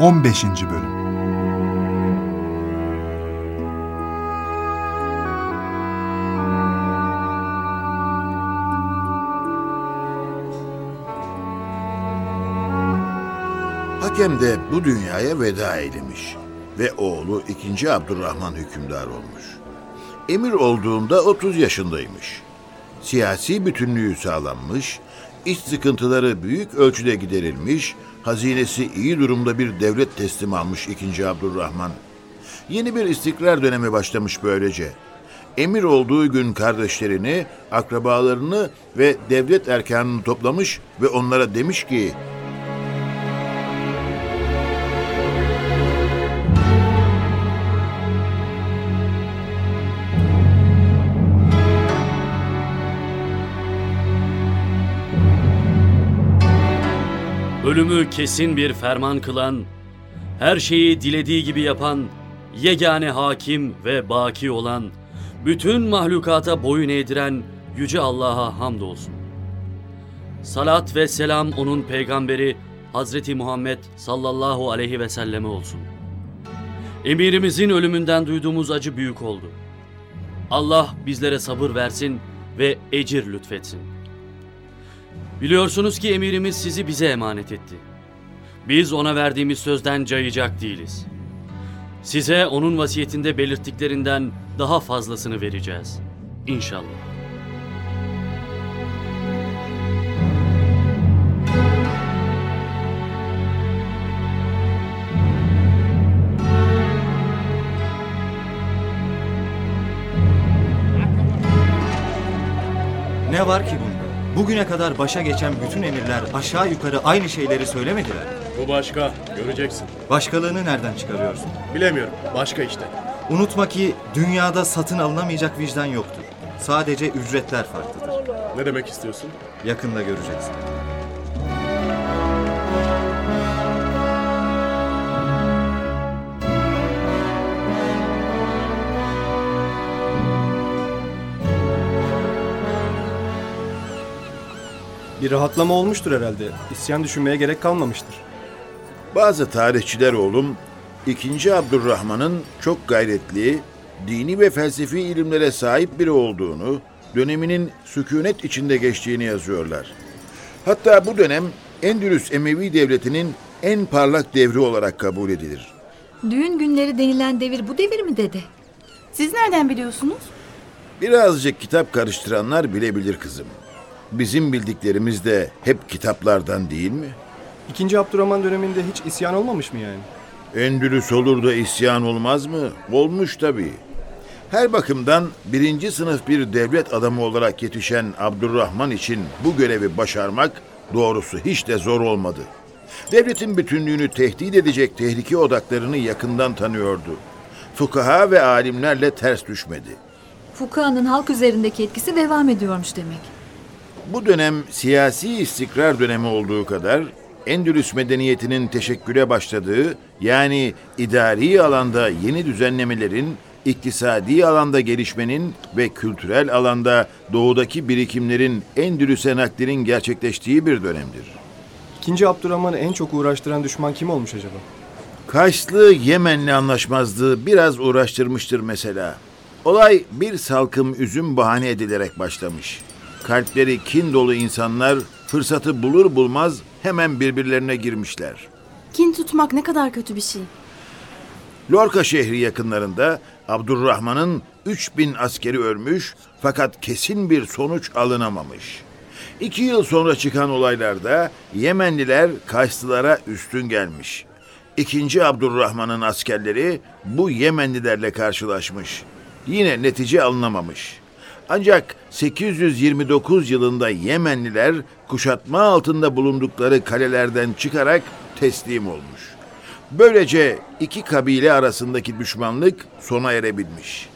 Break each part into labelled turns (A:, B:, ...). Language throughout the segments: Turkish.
A: 15. Bölüm
B: Hakem de bu dünyaya veda eylemiş ve oğlu 2. Abdurrahman hükümdar olmuş. Emir olduğunda 30 yaşındaymış. Siyasi bütünlüğü sağlanmış, iç sıkıntıları büyük ölçüde giderilmiş, hazinesi iyi durumda bir devlet teslim almış 2. Abdurrahman. Yeni bir istikrar dönemi başlamış böylece. Emir olduğu gün kardeşlerini, akrabalarını ve devlet erkanını toplamış ve onlara demiş ki
C: Ölümü kesin bir ferman kılan, her şeyi dilediği gibi yapan, yegane hakim ve baki olan, bütün mahlukata boyun eğdiren Yüce Allah'a hamdolsun. Salat ve selam onun peygamberi Hazreti Muhammed sallallahu aleyhi ve selleme olsun. Emirimizin ölümünden duyduğumuz acı büyük oldu. Allah bizlere sabır versin ve ecir lütfetsin. Biliyorsunuz ki emirimiz sizi bize emanet etti. Biz ona verdiğimiz sözden cayacak değiliz. Size onun vasiyetinde belirttiklerinden daha fazlasını vereceğiz. İnşallah.
D: Ne var ki bunda? Bugüne kadar başa geçen bütün emirler aşağı yukarı aynı şeyleri söylemediler.
E: Bu başka. Göreceksin.
D: Başkalığını nereden çıkarıyorsun?
E: Bilemiyorum. Başka işte.
D: Unutma ki dünyada satın alınamayacak vicdan yoktur. Sadece ücretler farklıdır.
E: Ne demek istiyorsun?
D: Yakında göreceksin.
F: Bir rahatlama olmuştur herhalde. İsyan düşünmeye gerek kalmamıştır.
B: Bazı tarihçiler oğlum 2. Abdurrahman'ın çok gayretli, dini ve felsefi ilimlere sahip biri olduğunu, döneminin sükunet içinde geçtiğini yazıyorlar. Hatta bu dönem Endülüs Emevi Devleti'nin en parlak devri olarak kabul edilir.
G: Düğün günleri denilen devir bu devir mi dede?
H: Siz nereden biliyorsunuz?
B: Birazcık kitap karıştıranlar bilebilir kızım. Bizim bildiklerimiz de hep kitaplardan değil mi?
F: İkinci Abdurrahman döneminde hiç isyan olmamış mı yani?
B: Endülüs olur da isyan olmaz mı? Olmuş tabii. Her bakımdan birinci sınıf bir devlet adamı olarak yetişen Abdurrahman için bu görevi başarmak doğrusu hiç de zor olmadı. Devletin bütünlüğünü tehdit edecek tehlike odaklarını yakından tanıyordu. Fukaha ve alimlerle ters düşmedi.
G: Fuka'nın halk üzerindeki etkisi devam ediyormuş demek.
B: Bu dönem siyasi istikrar dönemi olduğu kadar Endülüs medeniyetinin teşekküle başladığı yani idari alanda yeni düzenlemelerin, iktisadi alanda gelişmenin ve kültürel alanda doğudaki birikimlerin Endülüs'e naklinin gerçekleştiği bir dönemdir.
F: İkinci Abdurrahman'ı en çok uğraştıran düşman kim olmuş acaba?
B: Kaşlı Yemenli anlaşmazlığı biraz uğraştırmıştır mesela. Olay bir salkım üzüm bahane edilerek başlamış. Kalpleri kin dolu insanlar fırsatı bulur bulmaz hemen birbirlerine girmişler.
H: Kin tutmak ne kadar kötü bir şey.
B: Lorca şehri yakınlarında Abdurrahman'ın 3000 askeri ölmüş fakat kesin bir sonuç alınamamış. İki yıl sonra çıkan olaylarda Yemenliler Kayslılara üstün gelmiş. İkinci Abdurrahman'ın askerleri bu Yemenlilerle karşılaşmış. Yine netice alınamamış. Ancak 829 yılında Yemenliler kuşatma altında bulundukları kalelerden çıkarak teslim olmuş. Böylece iki kabile arasındaki düşmanlık sona erebilmiş.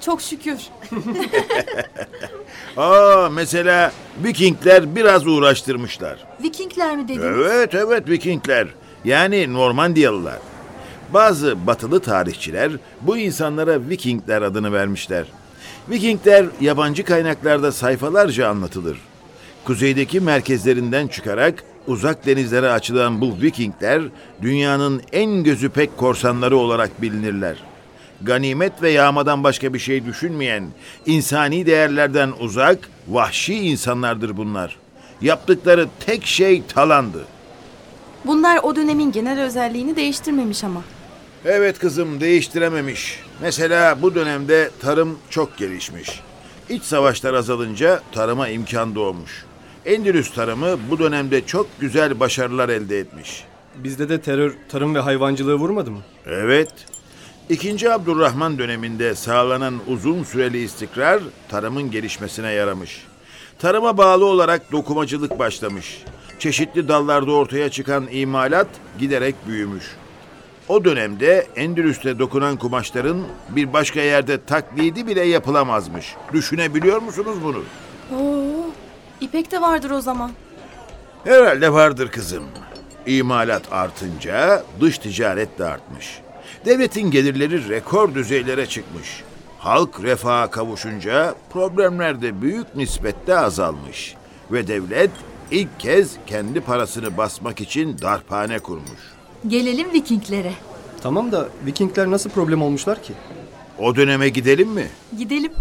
H: Çok şükür.
B: Aa mesela Vikingler biraz uğraştırmışlar.
G: Vikingler mi dediniz?
B: Evet evet Vikingler. Yani Normandiyalılar. Bazı batılı tarihçiler bu insanlara Vikingler adını vermişler. Vikingler yabancı kaynaklarda sayfalarca anlatılır. Kuzeydeki merkezlerinden çıkarak Uzak denizlere açılan bu Vikingler dünyanın en gözü pek korsanları olarak bilinirler. Ganimet ve yağmadan başka bir şey düşünmeyen, insani değerlerden uzak, vahşi insanlardır bunlar. Yaptıkları tek şey talandı.
H: Bunlar o dönemin genel özelliğini değiştirmemiş ama.
B: Evet kızım değiştirememiş. Mesela bu dönemde tarım çok gelişmiş. İç savaşlar azalınca tarıma imkan doğmuş. Endülüs tarımı bu dönemde çok güzel başarılar elde etmiş.
F: Bizde de terör, tarım ve hayvancılığı vurmadı mı?
B: Evet. İkinci Abdurrahman döneminde sağlanan uzun süreli istikrar tarımın gelişmesine yaramış. Tarıma bağlı olarak dokumacılık başlamış. Çeşitli dallarda ortaya çıkan imalat giderek büyümüş. O dönemde Endülüs'te dokunan kumaşların bir başka yerde taklidi bile yapılamazmış. Düşünebiliyor musunuz bunu?
H: Oo, İpek de vardır o zaman.
B: Herhalde vardır kızım. İmalat artınca dış ticaret de artmış. Devletin gelirleri rekor düzeylere çıkmış. Halk refaha kavuşunca problemler de büyük nispette azalmış. Ve devlet ilk kez kendi parasını basmak için darphane kurmuş.
G: Gelelim Vikinglere.
F: Tamam da Vikingler nasıl problem olmuşlar ki?
B: O döneme gidelim mi?
G: Gidelim.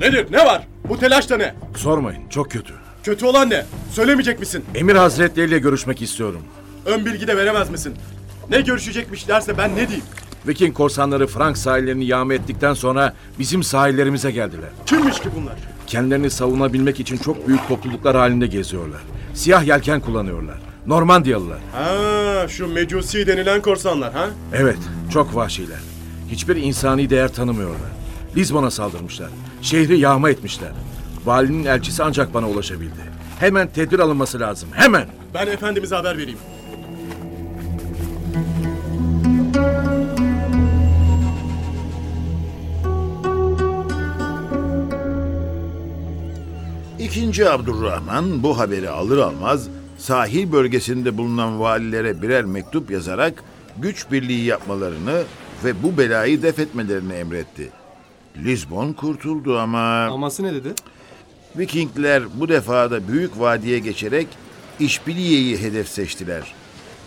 E: Nedir? Ne var? Bu telaş da ne?
A: Sormayın, çok kötü.
E: Kötü olan ne? Söylemeyecek misin?
A: Emir Hazretleriyle görüşmek istiyorum.
E: Ön bilgi de veremez misin? Ne görüşecekmişlerse ben ne diyeyim?
A: Viking korsanları Frank sahillerini yağma ettikten sonra bizim sahillerimize geldiler.
E: Kimmiş ki bunlar?
A: Kendilerini savunabilmek için çok büyük topluluklar halinde geziyorlar. Siyah yelken kullanıyorlar. Normandiyalılar.
E: Ha, şu Mecusi denilen korsanlar ha?
A: Evet, çok vahşiler. Hiçbir insani değer tanımıyorlar. Lizbon'a saldırmışlar. Şehri yağma etmişler. Valinin elçisi ancak bana ulaşabildi. Hemen tedbir alınması lazım. Hemen.
E: Ben efendimize haber vereyim.
B: İkinci Abdurrahman bu haberi alır almaz sahil bölgesinde bulunan valilere birer mektup yazarak güç birliği yapmalarını ve bu belayı def etmelerini emretti. Lizbon kurtuldu ama
F: Aması ne dedi?
B: Vikingler bu defa da büyük vadiye geçerek İşbiliye'yi hedef seçtiler.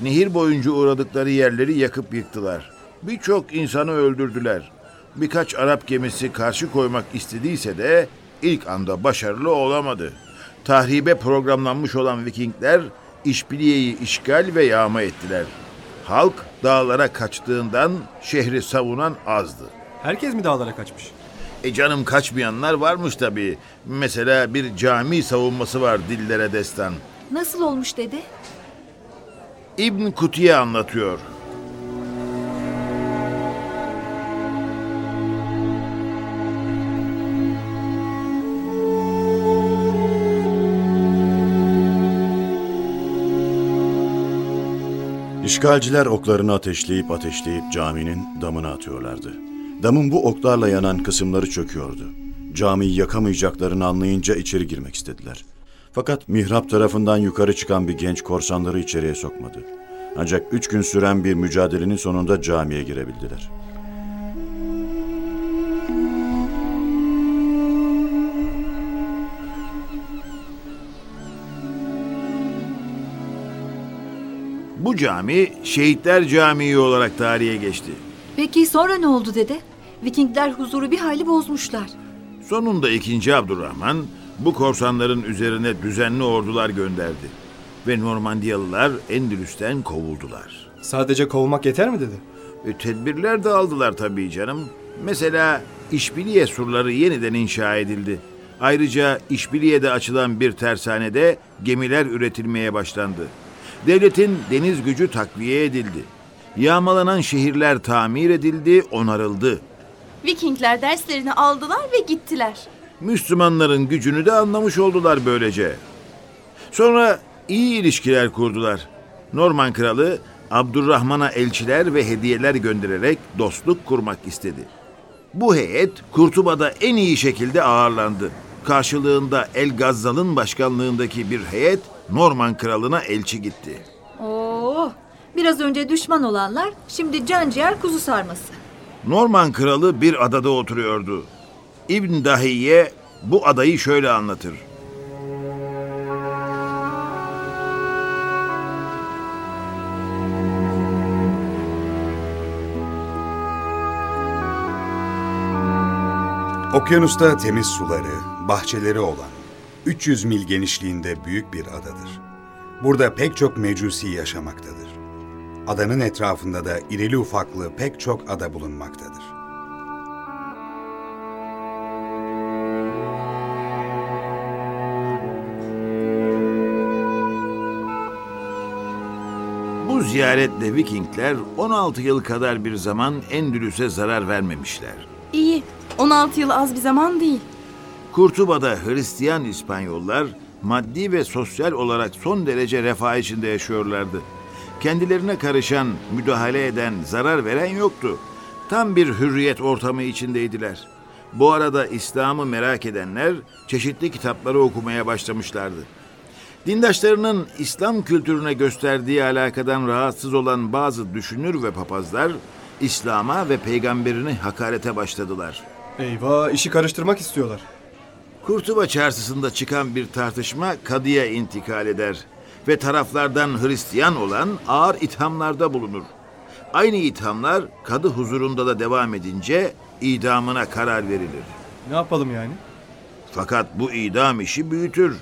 B: Nehir boyunca uğradıkları yerleri yakıp yıktılar. Birçok insanı öldürdüler. Birkaç Arap gemisi karşı koymak istediyse de ilk anda başarılı olamadı. Tahribe programlanmış olan Vikingler İşbiliye'yi işgal ve yağma ettiler. Halk dağlara kaçtığından şehri savunan azdı.
F: Herkes mi dağlara kaçmış?
B: E canım kaçmayanlar varmış tabii. Mesela bir cami savunması var dillere destan.
G: Nasıl olmuş dedi?
B: İbn Kutiye anlatıyor.
I: İşgalciler oklarını ateşleyip ateşleyip caminin damına atıyorlardı. Damın bu oklarla yanan kısımları çöküyordu. Camiyi yakamayacaklarını anlayınca içeri girmek istediler. Fakat mihrap tarafından yukarı çıkan bir genç korsanları içeriye sokmadı. Ancak üç gün süren bir mücadelenin sonunda camiye girebildiler.
B: Bu cami Şehitler Camii olarak tarihe geçti.
G: Peki sonra ne oldu dede? Vikingler huzuru bir hayli bozmuşlar.
B: Sonunda 2. Abdurrahman bu korsanların üzerine düzenli ordular gönderdi. Ve Normandiyalılar Endülüs'ten kovuldular.
F: Sadece kovmak yeter mi dedi?
B: E, tedbirler de aldılar tabii canım. Mesela İşbiliye surları yeniden inşa edildi. Ayrıca İşbiliye'de açılan bir tersanede gemiler üretilmeye başlandı. Devletin deniz gücü takviye edildi. Yağmalanan şehirler tamir edildi, onarıldı.
H: Vikingler derslerini aldılar ve gittiler.
B: Müslümanların gücünü de anlamış oldular böylece. Sonra iyi ilişkiler kurdular. Norman kralı Abdurrahman'a elçiler ve hediyeler göndererek dostluk kurmak istedi. Bu heyet Kurtuba'da en iyi şekilde ağırlandı. Karşılığında El Gazzal'ın başkanlığındaki bir heyet Norman kralına elçi gitti.
G: Oo, biraz önce düşman olanlar şimdi can ciğer kuzu sarması.
B: Norman kralı bir adada oturuyordu. İbn Dahiye bu adayı şöyle anlatır.
J: Okyanusta temiz suları, bahçeleri olan, 300 mil genişliğinde büyük bir adadır. Burada pek çok mecusi yaşamaktadır. Adanın etrafında da irili ufaklı pek çok ada bulunmaktadır.
B: Bu ziyaretle Vikingler 16 yıl kadar bir zaman Endülüs'e zarar vermemişler.
H: İyi. 16 yıl az bir zaman değil.
B: Kurtuba'da Hristiyan İspanyollar maddi ve sosyal olarak son derece refah içinde yaşıyorlardı. Kendilerine karışan, müdahale eden, zarar veren yoktu. Tam bir hürriyet ortamı içindeydiler. Bu arada İslam'ı merak edenler çeşitli kitapları okumaya başlamışlardı. Dindaşlarının İslam kültürüne gösterdiği alakadan rahatsız olan bazı düşünür ve papazlar İslam'a ve peygamberine hakarete başladılar.
F: Eyvah işi karıştırmak istiyorlar.
B: Kurtuba çarşısında çıkan bir tartışma kadıya intikal eder ve taraflardan Hristiyan olan ağır ithamlarda bulunur. Aynı ithamlar kadı huzurunda da devam edince idamına karar verilir.
F: Ne yapalım yani?
B: Fakat bu idam işi büyütür.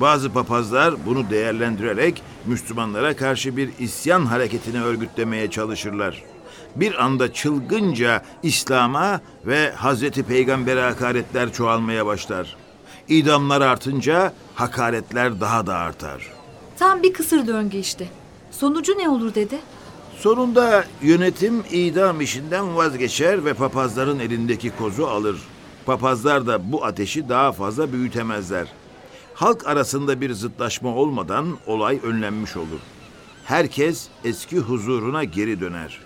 B: Bazı papazlar bunu değerlendirerek Müslümanlara karşı bir isyan hareketini örgütlemeye çalışırlar. Bir anda çılgınca İslam'a ve Hazreti Peygamber'e hakaretler çoğalmaya başlar. İdamlar artınca hakaretler daha da artar.
G: Tam bir kısır döngü işte. Sonucu ne olur dedi?
B: Sonunda yönetim idam işinden vazgeçer ve papazların elindeki kozu alır. Papazlar da bu ateşi daha fazla büyütemezler. Halk arasında bir zıtlaşma olmadan olay önlenmiş olur. Herkes eski huzuruna geri döner.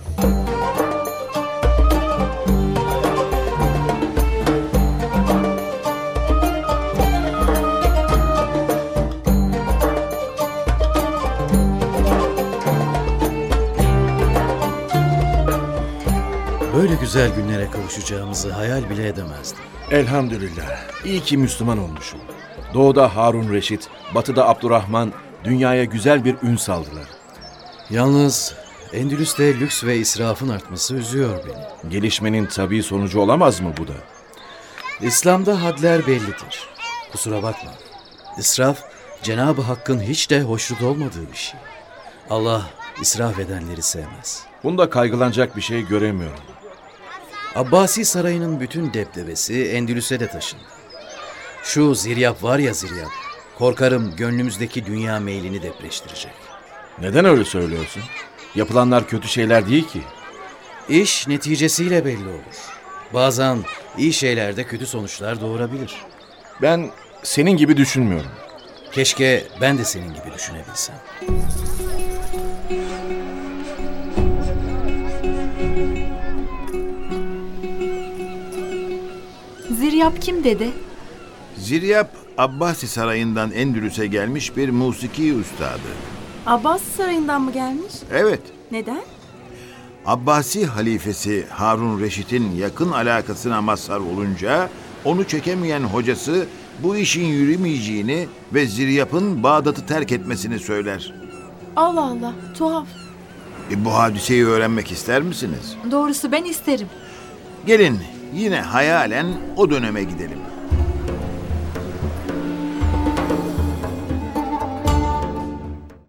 K: Böyle güzel günlere kavuşacağımızı hayal bile edemezdim.
A: Elhamdülillah. İyi ki Müslüman olmuşum. Doğuda Harun Reşit, batıda Abdurrahman dünyaya güzel bir ün saldılar.
K: Yalnız Endülüs'te lüks ve israfın artması üzüyor beni.
A: Gelişmenin tabii sonucu olamaz mı bu da?
K: İslam'da hadler bellidir. Kusura bakma. İsraf, Cenab-ı Hakk'ın hiç de hoşnut olmadığı bir şey. Allah israf edenleri sevmez.
A: Bunda kaygılanacak bir şey göremiyorum.
K: Abbasi sarayının bütün deptebesi Endülüs'e de taşındı. Şu ziryap var ya ziryap, korkarım gönlümüzdeki dünya meylini depreştirecek.
A: Neden öyle söylüyorsun? Yapılanlar kötü şeyler değil ki.
K: İş neticesiyle belli olur. Bazen iyi şeylerde kötü sonuçlar doğurabilir.
A: Ben senin gibi düşünmüyorum.
K: Keşke ben de senin gibi düşünebilsem.
G: Ziryap kim dedi?
B: Ziryap, Abbasi sarayından Endülüs'e gelmiş bir musiki üstadı.
H: Abbas Sarayı'ndan mı gelmiş?
B: Evet,
H: Neden?
B: Abbasi halifesi Harun Reşit'in yakın alakasına mazhar olunca onu çekemeyen hocası bu işin yürümeyeceğini ve Ziryap'ın Bağdat'ı terk etmesini söyler.
H: Allah Allah. Tuhaf.
B: E, bu hadiseyi öğrenmek ister misiniz?
G: Doğrusu ben isterim.
B: Gelin yine hayalen o döneme gidelim.